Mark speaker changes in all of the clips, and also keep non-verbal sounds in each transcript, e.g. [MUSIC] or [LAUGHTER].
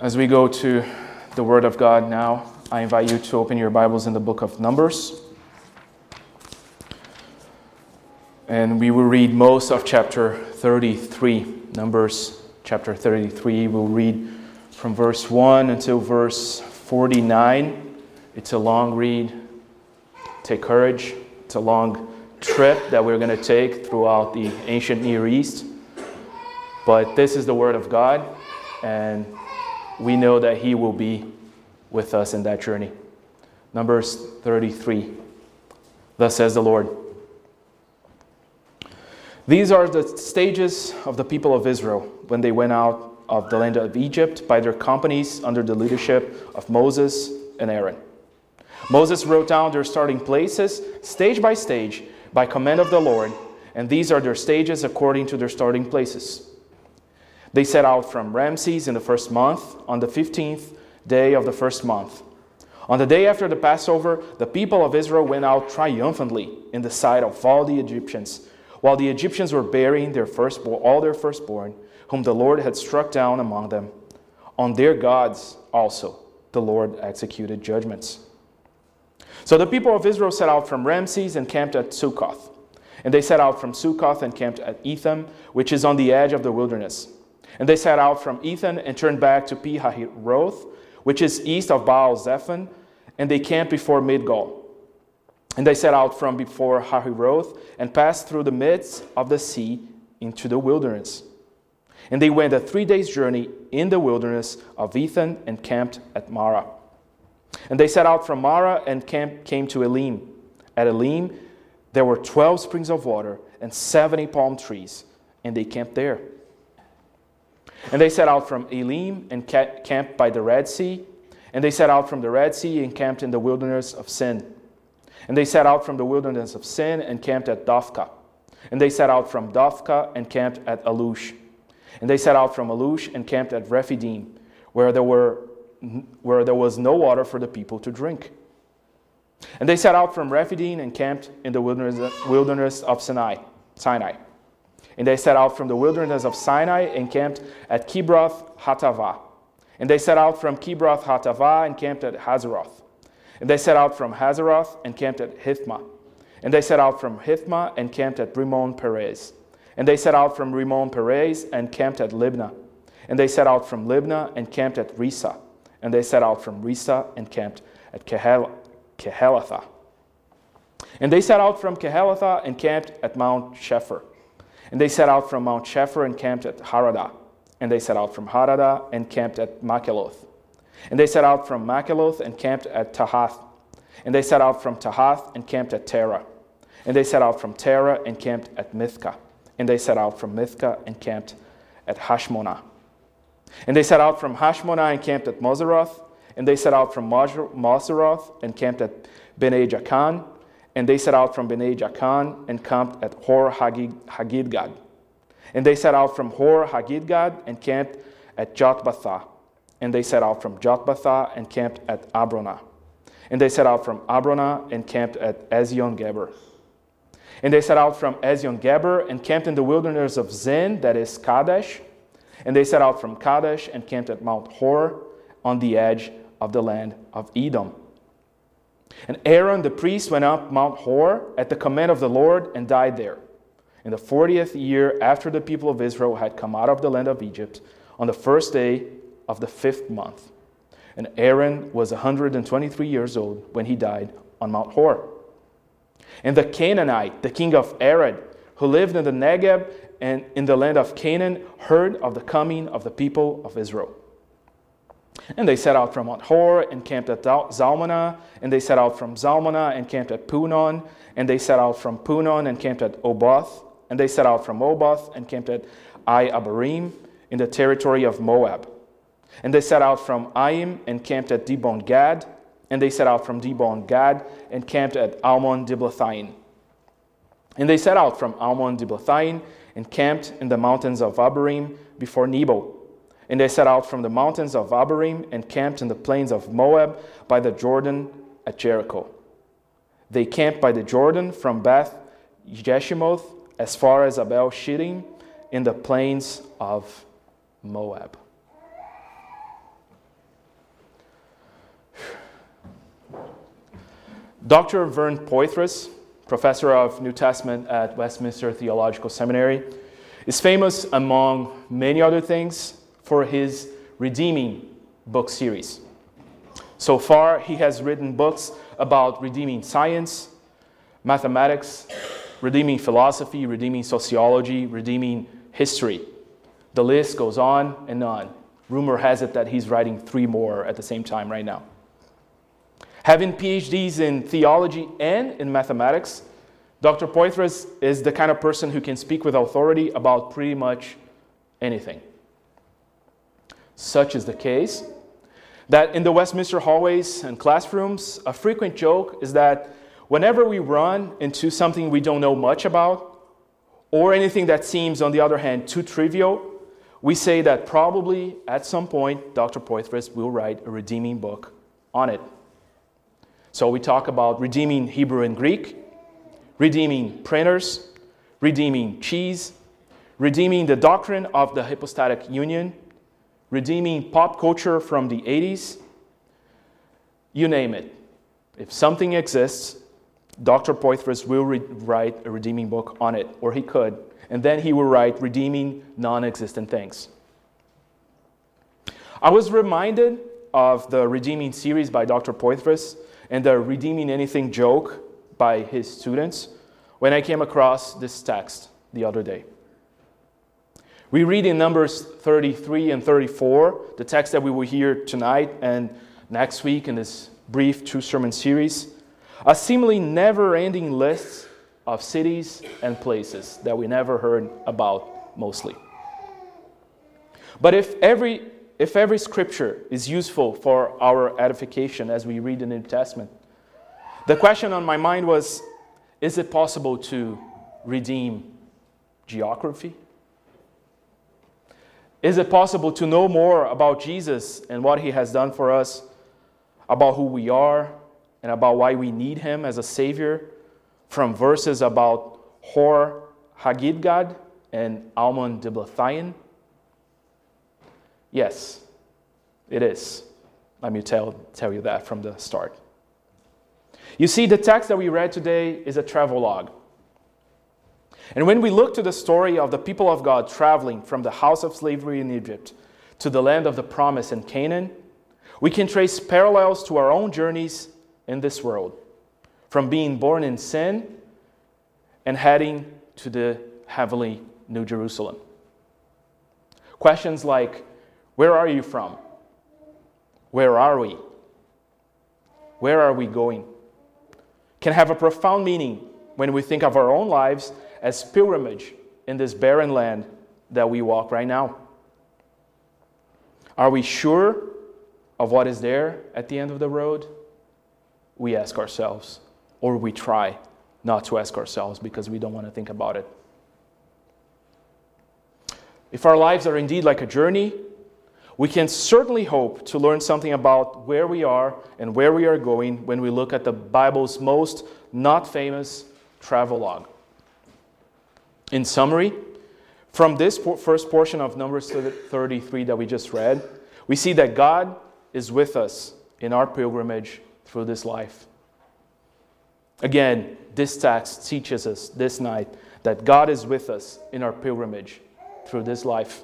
Speaker 1: As we go to the Word of God now, I invite you to open your Bibles in the book of Numbers. And we will read most of chapter 33. Numbers chapter 33. We'll read from verse 1 until verse 49. It's a long read. Take courage. It's a long trip that we're going to take throughout the ancient Near East. But this is the Word of God, and we know that He will be with us in that journey. Numbers 33. Thus says the Lord. These are the stages of the people of Israel when they went out of the land of Egypt by their companies under the leadership of Moses and Aaron. Moses wrote down their starting places, stage by stage, by command of the Lord, and these are their stages according to their starting places. They set out from Ramses in the first month, on the 15th day of the first month. On the day after the Passover, the people of Israel went out triumphantly in the sight of all the Egyptians, while the Egyptians were burying their firstborn, all their firstborn, whom the Lord had struck down among them. On their gods also the Lord executed judgments. So the people of Israel set out from Ramses and camped at Succoth. And they set out from Succoth and camped at Etham, which is on the edge of the wilderness. And they set out from Etham and turned back to Pi-hahiroth, which is east of Baal Zephon, and they camped before Migdol. And they set out from before Hahiroth and passed through the midst of the sea into the wilderness. And they went a three days' journey in the wilderness of Etham and camped at Marah. And they set out from Marah and camp, came to Elim. At Elim, there were 12 springs of water and 70 palm trees, and they camped there. And they set out from Elim and camped by the Red Sea. And they set out from the Red Sea and camped in the wilderness of Sin. And they set out from the wilderness of Sin and camped at Dophkah. And they set out from Dophkah and camped at Alush. And they set out from Alush and camped at Rephidim, where there were where there was no water for the people to drink. And they set out from Rephidim and camped in the wilderness, wilderness of Sinai, Sinai. And they set out from the wilderness of Sinai and camped at Kibroth Hattaavah. And they set out from Kibroth Hattaavah and camped at Hazeroth. And they set out from Hazeroth and camped at Hithmah. And they set out from Hithmah and camped at Rimmon Perez. And they set out from Rimmon Perez and camped at Libnah. And they set out from Libnah and camped at Rissah. And they set out from Rissah and camped at Kehel- Kehelathah. And they set out from Kehelathah and camped at Mount Shepher. And they set out from Mount Shepher and camped at Harada. And they set out from Harada and camped at Makheloth. And they set out from Makheloth and camped at Tahath. And they set out from Tahath and camped at Terah. And they set out from Terah and camped at Mithkah. And they set out from Mithkah and camped at Hashmonah. And they set out from Hashmonah and camped at Moseroth. And they set out from Moseroth and camped at Bene Jaakan. And they set out from Bene Jaakan and camped at Hor Haggidgad. And they set out from Hor Haggidgad and camped at Jotbathah. And they set out from Jotbathah and camped at Abrona. And they set out from Abrona and camped at Ezion Geber. And they set out from Ezion Geber and camped in the wilderness of Zin, that is Kadesh. And they set out from Kadesh and camped at Mount Hor on the edge of the land of Edom. And Aaron the priest went up Mount Hor at the command of the Lord and died there. In the 40th year after the people of Israel had come out of the land of Egypt, on the first day of the fifth month. And Aaron was 123 years old when he died on Mount Hor. And the Canaanite, the king of Arad, who lived in the Negeb and in the land of Canaan, heard of the coming of the people of Israel. And they set out from Mount Hor and camped at Zalmonah, and they set out from Zalmonah and camped at Punon, and they set out from Punon and camped at Oboth, and they set out from Oboth and camped at Ai Abarim in the territory of Moab. And they set out from Aim and camped at Dibon Gad, and they set out from Dibon Gad and camped at Almon Diblathaim. And they set out from Almon Diblathaim and camped in the mountains of Abarim before Nebo. And they set out from the mountains of Abarim and camped in the plains of Moab by the Jordan at Jericho. They camped by the Jordan from Beth Jeshimoth as far as Abel Shittim in the plains of Moab. Dr. Vern Poythress, professor of New Testament at Westminster Theological Seminary, is famous among many other things for his Redeeming book series. So far, he has written books about redeeming science, mathematics, redeeming philosophy, redeeming sociology, redeeming history. The list goes on and on. Rumor has it that he's writing three more at the same time right now. Having PhDs in theology and in mathematics, Dr. Poythress is the kind of person who can speak with authority about pretty much anything. Such is the case that in the Westminster hallways and classrooms, a frequent joke is that whenever we run into something we don't know much about, or anything that seems, on the other hand, too trivial, we say that probably at some point Dr. Poythress will write a redeeming book on it. So we talk about redeeming Hebrew and Greek, redeeming printers, redeeming cheese, redeeming the doctrine of the hypostatic union, redeeming pop culture from the 80s, you name it. If something exists, Dr. Poythress will re- write a redeeming book on it, or he could, and then he will write redeeming non existent things. I was reminded of the Redeeming series by Dr. Poythress and the Redeeming Anything joke by his students when I came across this text the other day. We read in Numbers 33 and 34, the text that we will hear tonight and next week in this brief two sermon series, a seemingly never ending list of cities and places that we never heard about mostly. But if every, if every scripture is useful for our edification as we read the New Testament, the question on my mind was is it possible to redeem geography? Is it possible to know more about Jesus and what he has done for us, about who we are, and about why we need him as a Savior from verses about Hor Haggidgad and Almon Diblathaim? Yes, it is. Let me tell, tell you that from the start. You see, the text that we read today is a travelogue. And when we look to the story of the people of God traveling from the house of slavery in Egypt to the land of the promise in Canaan, we can trace parallels to our own journeys in this world, from being born in sin and heading to the heavenly New Jerusalem. Questions like Where are you from? Where are we? Where are we going? can have a profound meaning when we think of our own lives as pilgrimage in this barren land that we walk right now. Are we sure of what is there at the end of the road? We ask ourselves, or we try not to ask ourselves because we don't want to think about it. If our lives are indeed like a journey, we can certainly hope to learn something about where we are and where we are going when we look at the Bible's most not famous travelogue. In summary, from this first portion of Numbers 33 that we just read, we see that God is with us in our pilgrimage through this life. Again, this text teaches us this night that God is with us in our pilgrimage through this life.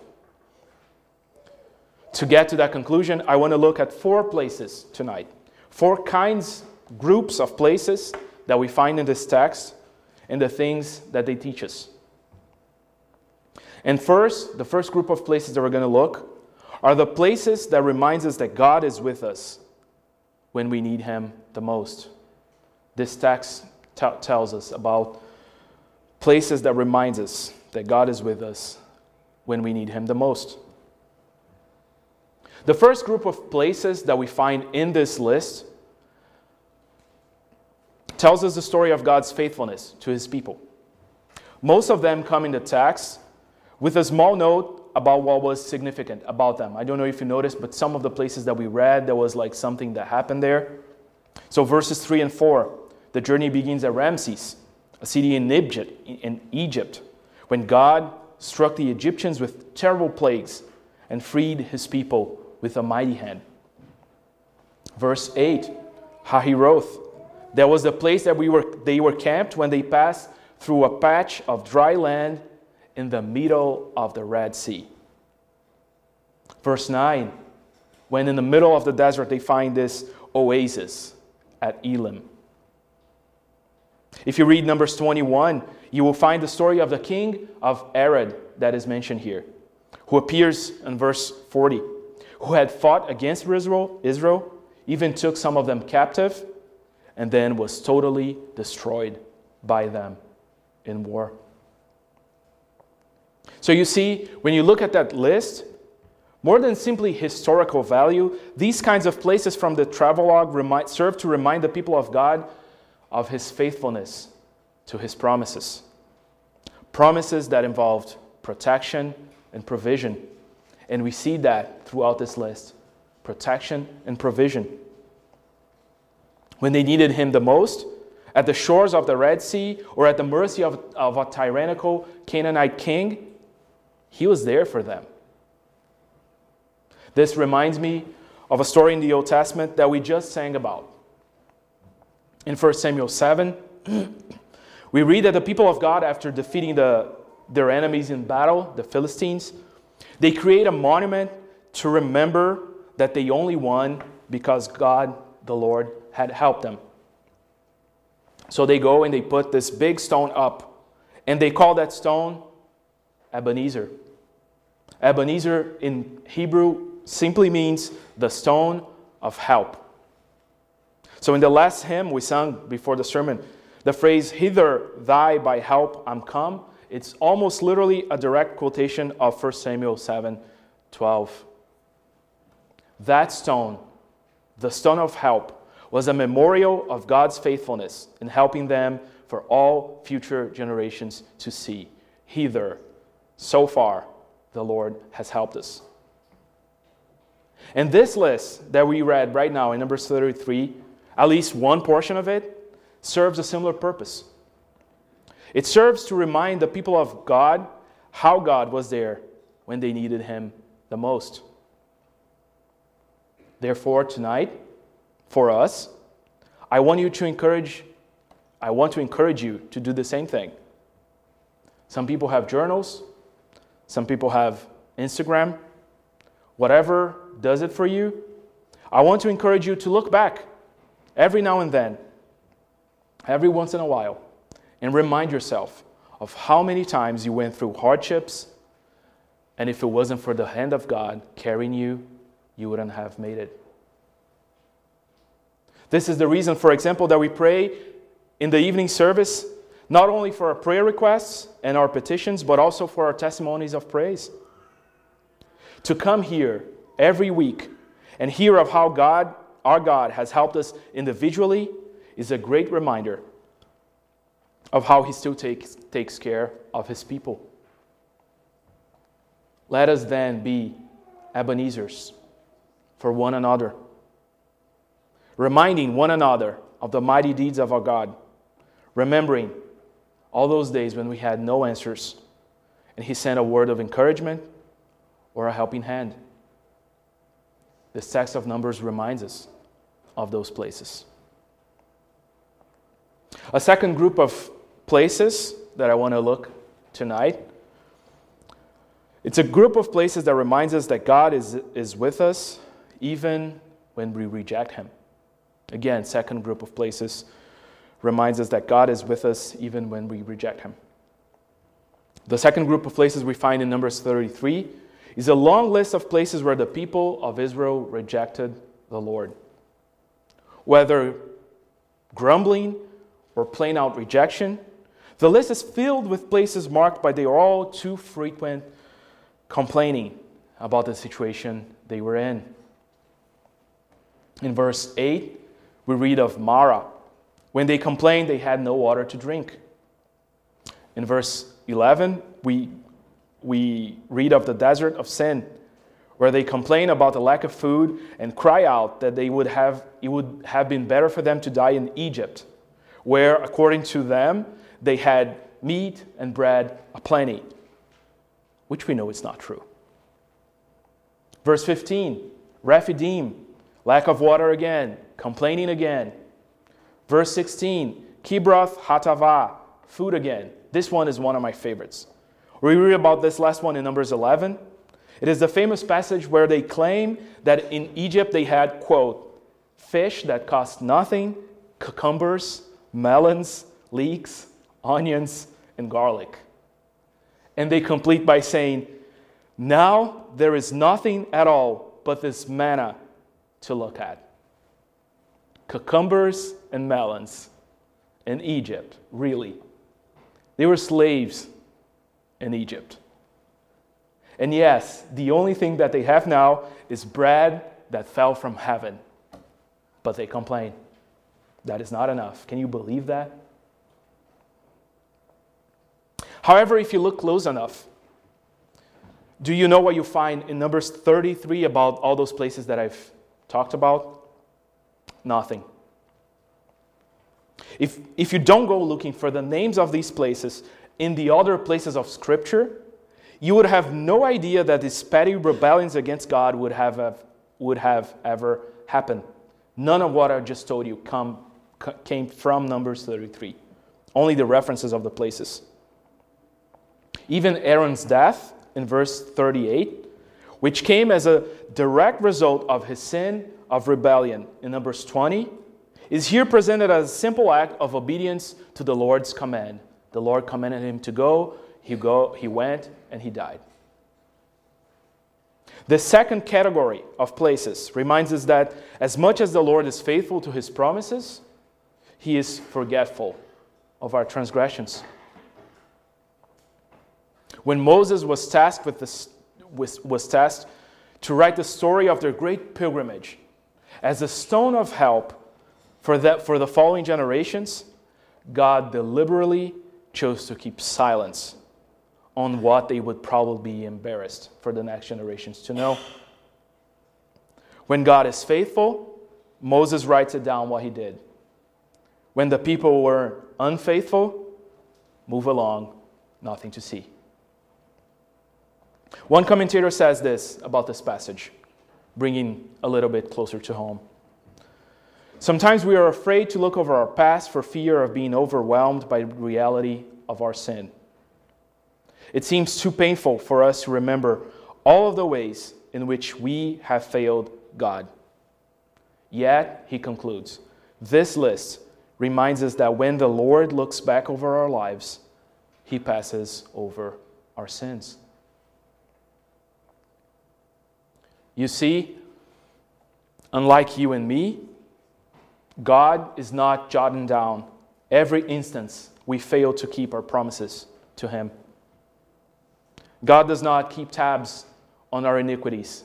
Speaker 1: To get to that conclusion, I want to look at four places tonight. Four kinds, groups of places that we find in this text and the things that they teach us. And first, the first group of places that we're going to look are the places that reminds us that God is with us when we need him the most. This text t- tells us about places that reminds us that God is with us when we need him the most. The first group of places that we find in this list tells us the story of God's faithfulness to his people. Most of them come in the text with a small note about what was significant about them. I don't know if you noticed, but some of the places that we read, there was like something that happened there. So, verses 3 and 4, the journey begins at Ramses, a city in Egypt, in Egypt, when God struck the Egyptians with terrible plagues and freed his people with a mighty hand. Verse 8, Hahiroth, That was the place that we were, they were camped when they passed through a patch of dry land in the middle of the Red Sea. Verse 9 when in the middle of the desert they find this oasis at Elim. If you read Numbers 21, you will find the story of the king of Arad that is mentioned here, who appears in verse 40, who had fought against Israel, Israel, even took some of them captive, and then was totally destroyed by them in war. So you see, when you look at that list, more than simply historical value, these kinds of places from the travelogue remind, serve to remind the people of God of his faithfulness to his promises. Promises that involved protection and provision. And we see that throughout this list protection and provision. When they needed him the most, at the shores of the Red Sea or at the mercy of, of a tyrannical Canaanite king, he was there for them. This reminds me of a story in the Old Testament that we just sang about. In 1 Samuel 7, [CLEARS THROAT] we read that the people of God, after defeating the, their enemies in battle, the Philistines, they create a monument to remember that they only won because God, the Lord, had helped them. So they go and they put this big stone up, and they call that stone Ebenezer. Ebenezer in Hebrew simply means the stone of help. So in the last hymn we sung before the sermon, the phrase, Hither thy by help I'm come, it's almost literally a direct quotation of 1 Samuel 7 12. That stone, the stone of help, was a memorial of God's faithfulness in helping them for all future generations to see. Hither, so far, the Lord has helped us. And this list that we read right now in Numbers 33, at least one portion of it, serves a similar purpose. It serves to remind the people of God how God was there when they needed Him the most. Therefore, tonight, for us, I want you to encourage, I want to encourage you to do the same thing. Some people have journals, some people have Instagram, whatever does it for you, I want to encourage you to look back every now and then, every once in a while, and remind yourself of how many times you went through hardships, and if it wasn't for the hand of God carrying you, you wouldn't have made it. This is the reason, for example, that we pray in the evening service, not only for our prayer requests and our petitions, but also for our testimonies of praise. To come here every week and hear of how God, our God, has helped us individually is a great reminder of how He still takes, takes care of His people. Let us then be Ebenezer's for one another, reminding one another of the mighty deeds of our God, remembering all those days when we had no answers and He sent a word of encouragement or a helping hand. The text of Numbers reminds us of those places. A second group of places that I want to look tonight. It's a group of places that reminds us that God is, is with us even when we reject Him. Again, second group of places reminds us that God is with us even when we reject Him. The second group of places we find in Numbers 33 is a long list of places where the people of Israel rejected the Lord. Whether grumbling or plain out rejection, the list is filled with places marked by the all too frequent complaining about the situation they were in. In verse 8, we read of Marah. When they complained, they had no water to drink. In verse 11, we we read of the desert of sin, where they complain about the lack of food and cry out that they would have, it would have been better for them to die in Egypt, where, according to them, they had meat and bread aplenty, which we know is not true. Verse 15, Rephidim, lack of water again, complaining again. Verse 16, Kibroth Hattaavah, food again. This one is one of my favorites. We read about this last one in Numbers 11. It is the famous passage where they claim that in Egypt they had, quote, fish that cost nothing, cucumbers, melons, leeks, onions, and garlic. And they complete by saying, Now there is nothing at all but this manna to look at. Cucumbers and melons in Egypt, really. They were slaves in Egypt. And yes, the only thing that they have now is bread that fell from heaven. But they complain. That is not enough. Can you believe that? However, if you look close enough, do you know what you find in Numbers 33 about all those places that I've talked about? Nothing. If, if you don't go looking for the names of these places in the other places of Scripture, you would have no idea that these petty rebellions against God would have, have, would have ever happened. None of what I just told you come, came from Numbers 33, only the references of the places. Even Aaron's death in verse 38, which came as a direct result of his sin of rebellion in Numbers 20, is here presented as a simple act of obedience to the Lord's command. The Lord commanded him to go, he, go, he went, and he died. The second category of places reminds us that as much as the Lord is faithful to his promises, he is forgetful of our transgressions. When Moses was tasked with this, was, was tasked to write the story of their great pilgrimage as a stone of help for, that, for the following generations, God deliberately chose to keep silence on what they would probably be embarrassed for the next generations to know. When God is faithful, Moses writes it down what he did. When the people were unfaithful, move along, nothing to see. One commentator says this about this passage, bringing a little bit closer to home. Sometimes we are afraid to look over our past for fear of being overwhelmed by the reality of our sin. It seems too painful for us to remember all of the ways in which we have failed God. Yet, he concludes, this list reminds us that when the Lord looks back over our lives, he passes over our sins. You see, unlike you and me, God is not jotting down every instance we fail to keep our promises to Him. God does not keep tabs on our iniquities,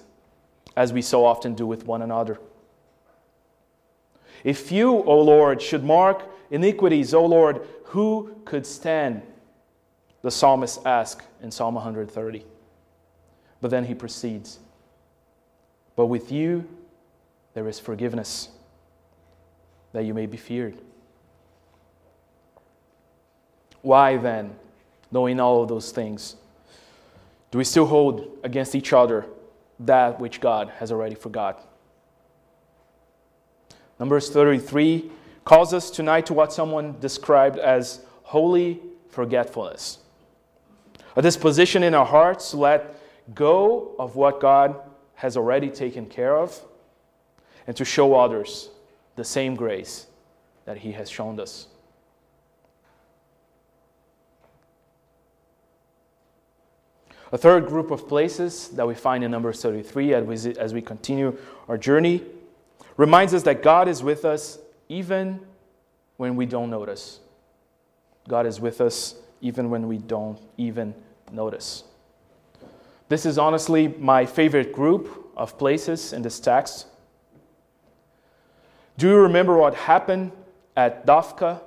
Speaker 1: as we so often do with one another. If you, O Lord, should mark iniquities, O Lord, who could stand? The psalmist asks in Psalm 130. But then he proceeds. But with you, there is forgiveness, that you may be feared. Why then, knowing all of those things, do we still hold against each other that which God has already forgot? Numbers 33 calls us tonight to what someone described as holy forgetfulness. A disposition in our hearts to let go of what God has already taken care of and to show others the same grace that He has shown us. A third group of places that we find in Numbers 33 as we, as we continue our journey reminds us that God is with us even when we don't notice. God is with us even when we don't even notice. This is honestly my favorite group of places in this text. Do you remember what happened at Dophkah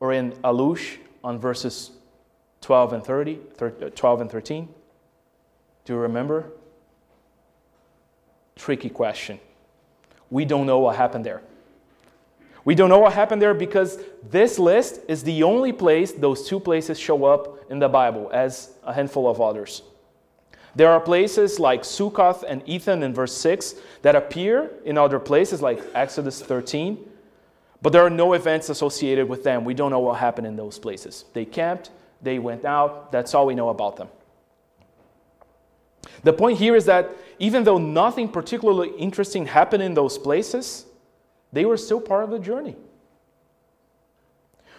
Speaker 1: or in Alush on verses 12 and 30, uh, 12 and 13? Do you remember? Tricky question. We don't know what happened there. We don't know what happened there because this list is the only place those two places show up in the Bible, as a handful of others. There are places like Sukkoth and Etham in verse 6 that appear in other places like Exodus 13, But there are no events associated with them. We don't know what happened in those places. They camped, they went out, that's all we know about them. The point here is that even though nothing particularly interesting happened in those places, they were still part of the journey.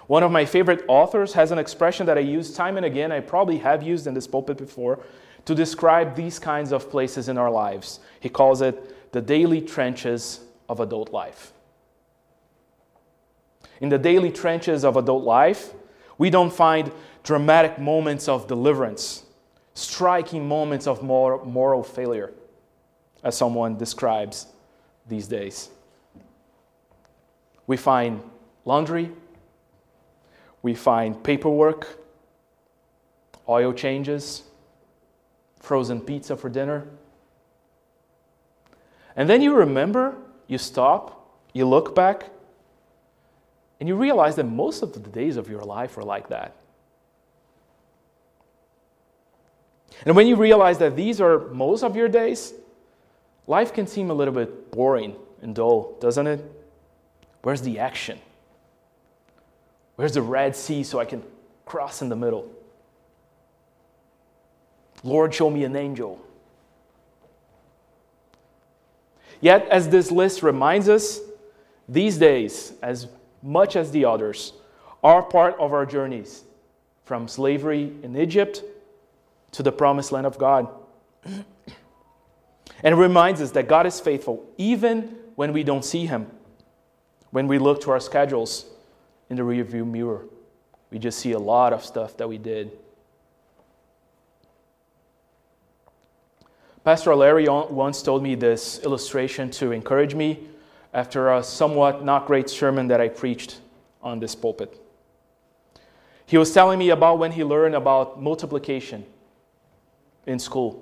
Speaker 1: One of my favorite authors has an expression that I use time and again, I probably have used in this pulpit before, to describe these kinds of places in our lives. He calls it the daily trenches of adult life. In the daily trenches of adult life, we don't find dramatic moments of deliverance, striking moments of moral failure, as someone describes these days. We find laundry, we find paperwork, oil changes, frozen pizza for dinner. And then you remember, you stop, you look back, and you realize that most of the days of your life are like that. And when you realize that these are most of your days, life can seem a little bit boring and dull, doesn't it? Where's the action? Where's the Red Sea so I can cross in the middle? Lord, show me an angel. Yet, as this list reminds us, these days, as much as the others, are part of our journeys from slavery in Egypt to the promised land of God. [CLEARS THROAT] and it reminds us that God is faithful even when we don't see Him. When we look to our schedules in the rearview mirror, we just see a lot of stuff that we did. Pastor Larry once told me this illustration to encourage me after a somewhat not great sermon that I preached on this pulpit. He was telling me about when he learned about multiplication in school.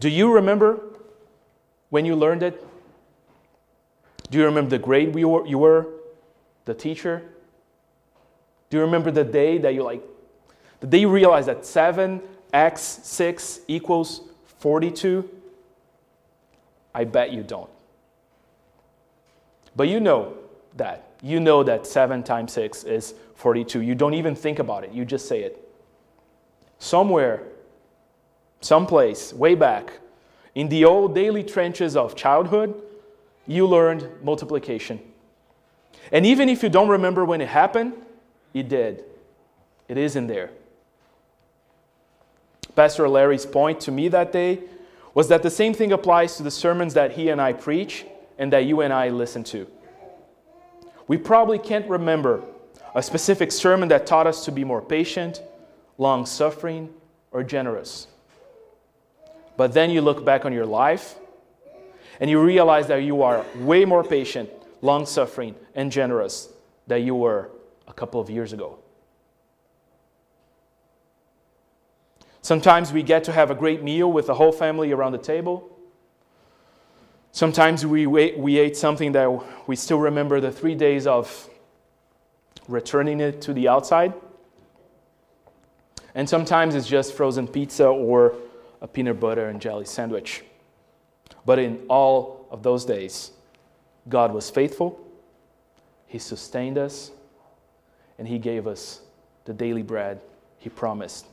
Speaker 1: Do you remember when you learned it? Do you remember the grade you were, you were? The teacher? Do you remember the day that you like, the day you realized that 7x 6 equals 42? I bet you don't. But you know that. You know that 7 times 6 is 42. You don't even think about it, you just say it. Somewhere, someplace, way back, in the old daily trenches of childhood, you learned multiplication. And even if you don't remember when it happened, it did. It is in there. Pastor Larry's point to me that day was that the same thing applies to the sermons that he and I preach and that you and I listen to. We probably can't remember a specific sermon that taught us to be more patient, long suffering, or generous. But then you look back on your life and you realize that you are way more patient, long suffering, and generous than you were a couple of years ago. Sometimes we get to have a great meal with the whole family around the table. Sometimes we, we ate something that we still remember the three days of returning it to the outside. And sometimes it's just frozen pizza or a peanut butter and jelly sandwich. But in all of those days, God was faithful, He sustained us, and He gave us the daily bread He promised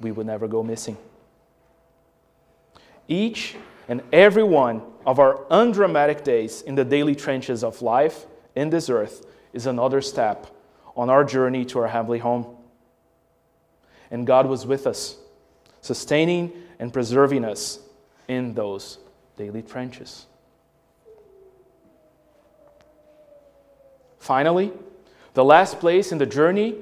Speaker 1: we would never go missing. Each and every one of our undramatic days in the daily trenches of life in this earth is another step on our journey to our heavenly home. And God was with us, sustaining and preserving us in those daily trenches. Finally, the last place in the journey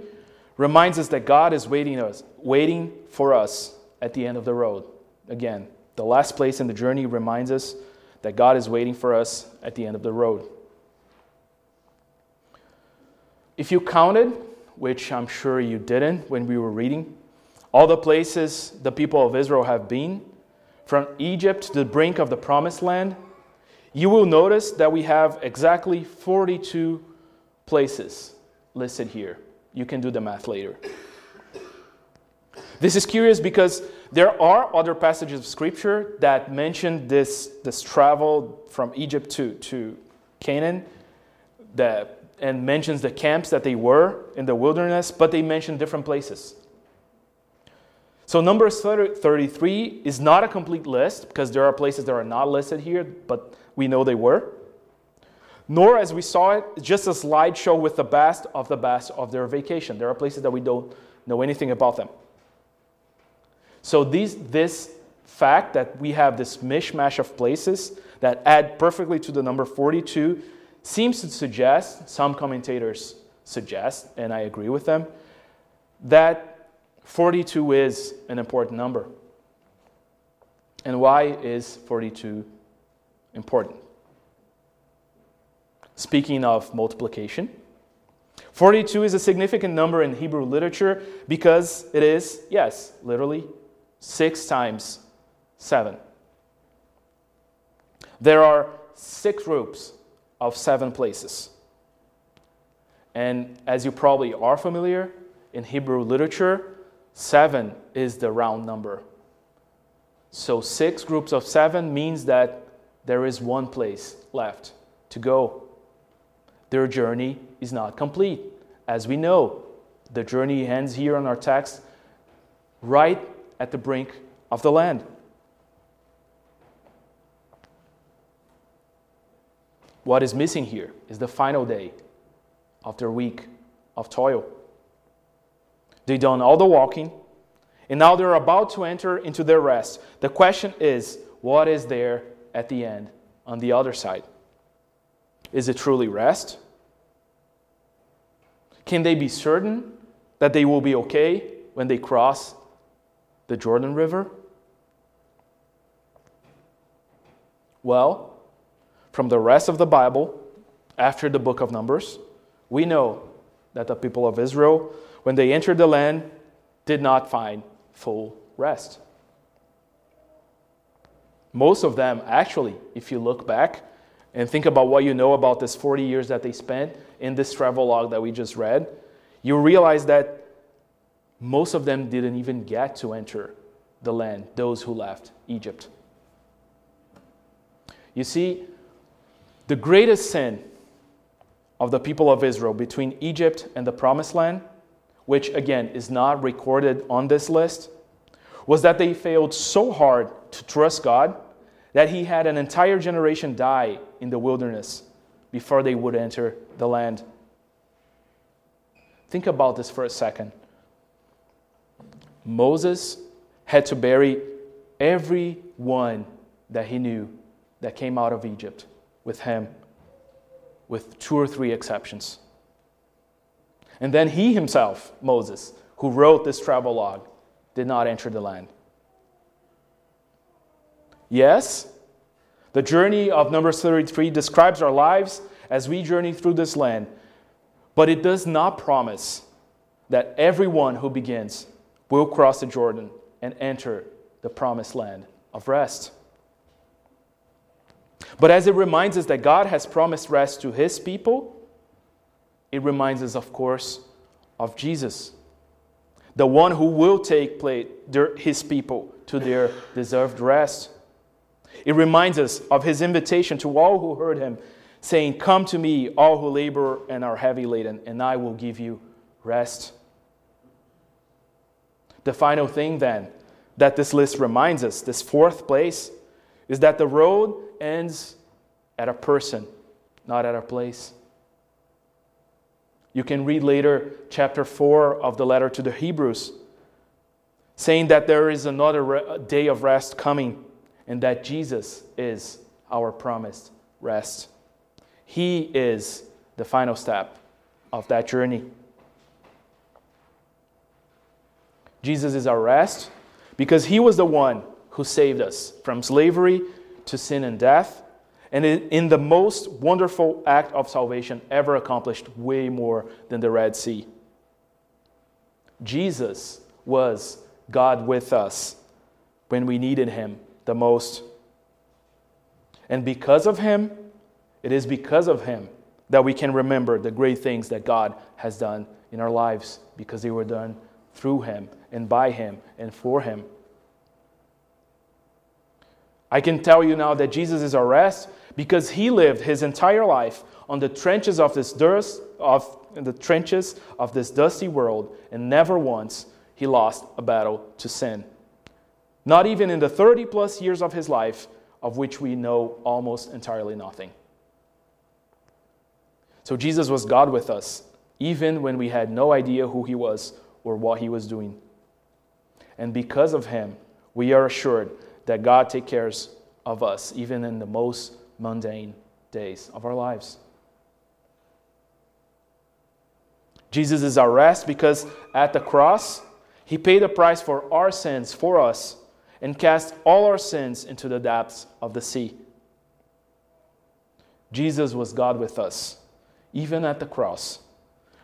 Speaker 1: reminds us that God is waiting us, waiting for us at the end of the road. Again, the last place in the journey reminds us that God is waiting for us at the end of the road. If you counted, which I'm sure you didn't when we were reading, all the places the people of Israel have been, from Egypt to the brink of the promised land, you will notice that we have exactly 42 places listed here. You can do the math later. This is curious because there are other passages of scripture that mention this, this travel from Egypt to, to Canaan, the, and mentions the camps that they were in the wilderness, but they mention different places. So, Numbers 33 is not a complete list because there are places that are not listed here, but we know they were. Nor, as we saw it, just a slideshow with the best of the best of their vacation. There are places that we don't know anything about them. So, these, this fact that we have this mishmash of places that add perfectly to the number 42 seems to suggest, some commentators suggest, and I agree with them, that 42 is an important number. And why is 42 important? Speaking of multiplication, 42 is a significant number in Hebrew literature because it is, yes, literally, six times seven. There are six groups of seven places. And as you probably are familiar, in Hebrew literature, seven is the round number. So six groups of seven means that there is one place left to go. Their journey is not complete. As we know, the journey ends here on our text, right at the brink of the land. What is missing here is the final day of their week of toil. They've done all the walking, and now they're about to enter into their rest. The question is what is there at the end on the other side? Is it truly rest? Can they be certain that they will be okay when they cross the Jordan River? Well, from the rest of the Bible, after the book of Numbers, we know that the people of Israel, when they entered the land, did not find full rest. Most of them, actually, if you look back and think about what you know about this 40 years that they spent in this travel log that we just read, you realize that most of them didn't even get to enter the land, those who left Egypt. You see, the greatest sin of the people of Israel between Egypt and the promised land, which again is not recorded on this list, was that they failed so hard to trust God that He had an entire generation die in the wilderness before they would enter the land. Think about this for a second. Moses had to bury every one that he knew that came out of Egypt with him, with two or three exceptions. And then he himself, Moses, who wrote this travel log, did not enter the land. Yes, the journey of Numbers 33 describes our lives as we journey through this land, but it does not promise that everyone who begins will cross the Jordan and enter the promised land of rest. But as it reminds us that God has promised rest to his people, it reminds us, of course, of Jesus, the one who will take his people to their deserved rest. It reminds us of his invitation to all who heard him, saying, Come to me, all who labor and are heavy laden, and I will give you rest. The final thing, then, that this list reminds us, this fourth place, is that the road ends at a person, not at a place. You can read later chapter 4 of the letter to the Hebrews, saying that there is another day of rest coming and that Jesus is our promised rest. He is the final step of that journey. Jesus is our rest because he was the one who saved us from slavery to sin and death. And in the most wonderful act of salvation ever accomplished, way more than the Red Sea. Jesus was God with us when we needed him the most. And because of him, it is because of him that we can remember the great things that God has done in our lives because they were done through him and by him and for him. I can tell you now that Jesus is our rest because he lived his entire life on the trenches of this dust, of the trenches of this dusty world, and never once he lost a battle to sin. Not even in the 30 plus years of his life, of which we know almost entirely nothing. So Jesus was God with us, even when we had no idea who he was or what he was doing. And because of him, we are assured that God takes care of us, even in the most mundane days of our lives. Jesus is our rest because at the cross, he paid the price for our sins for us and cast all our sins into the depths of the sea. Jesus was God with us, even at the cross,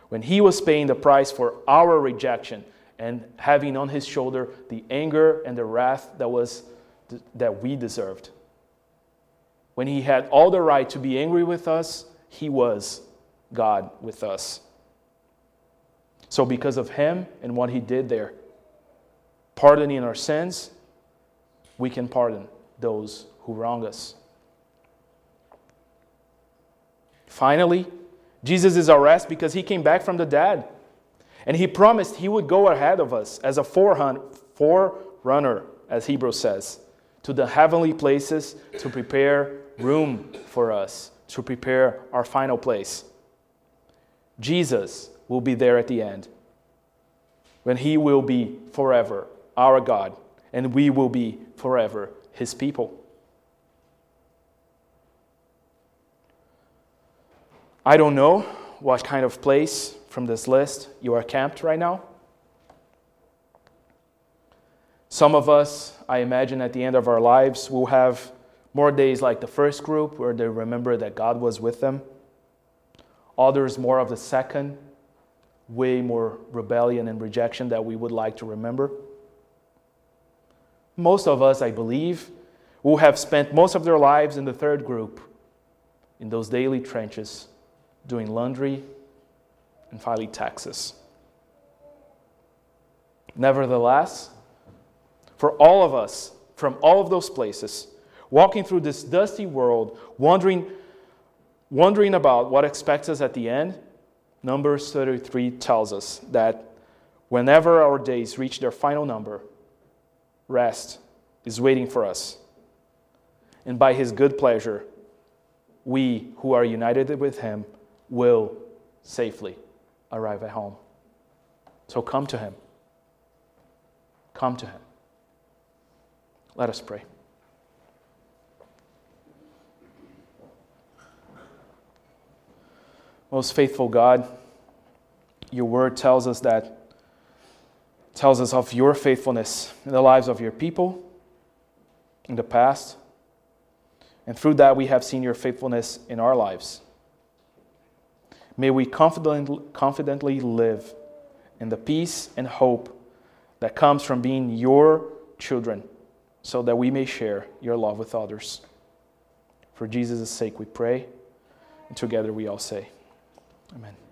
Speaker 1: when he was paying the price for our rejection and having on his shoulder the anger and the wrath that was that we deserved. When he had all the right to be angry with us, he was God with us. So, because of him and what he did there, pardoning our sins, we can pardon those who wrong us. Finally, Jesus is our rest because he came back from the dead. And he promised he would go ahead of us as a forerunner, as Hebrews says, to the heavenly places to prepare room for us, to prepare our final place. Jesus will be there at the end, when He will be forever our God, and we will be forever His people. I don't know what kind of place from this list you are camped right now. Some of us, I imagine, at the end of our lives, will have more days like the first group where they remember that God was with them. Others, more of the second, way more rebellion and rejection that we would like to remember. Most of us, I believe, who have spent most of their lives in the third group, in those daily trenches, doing laundry and filing taxes. Nevertheless, for all of us, from all of those places, walking through this dusty world, wondering, wondering about what expects us at the end, Numbers 33 tells us that whenever our days reach their final number, rest is waiting for us. And by His good pleasure, we who are united with Him will safely arrive at home. So come to Him. Come to Him. Let us pray. Most faithful God, your word tells us that tells us of your faithfulness in the lives of your people in the past. And through that, we have seen your faithfulness in our lives. May we confidently, live in the peace and hope that comes from being your children so that we may share your love with others. For Jesus' sake, we pray, and together we all say, Amen.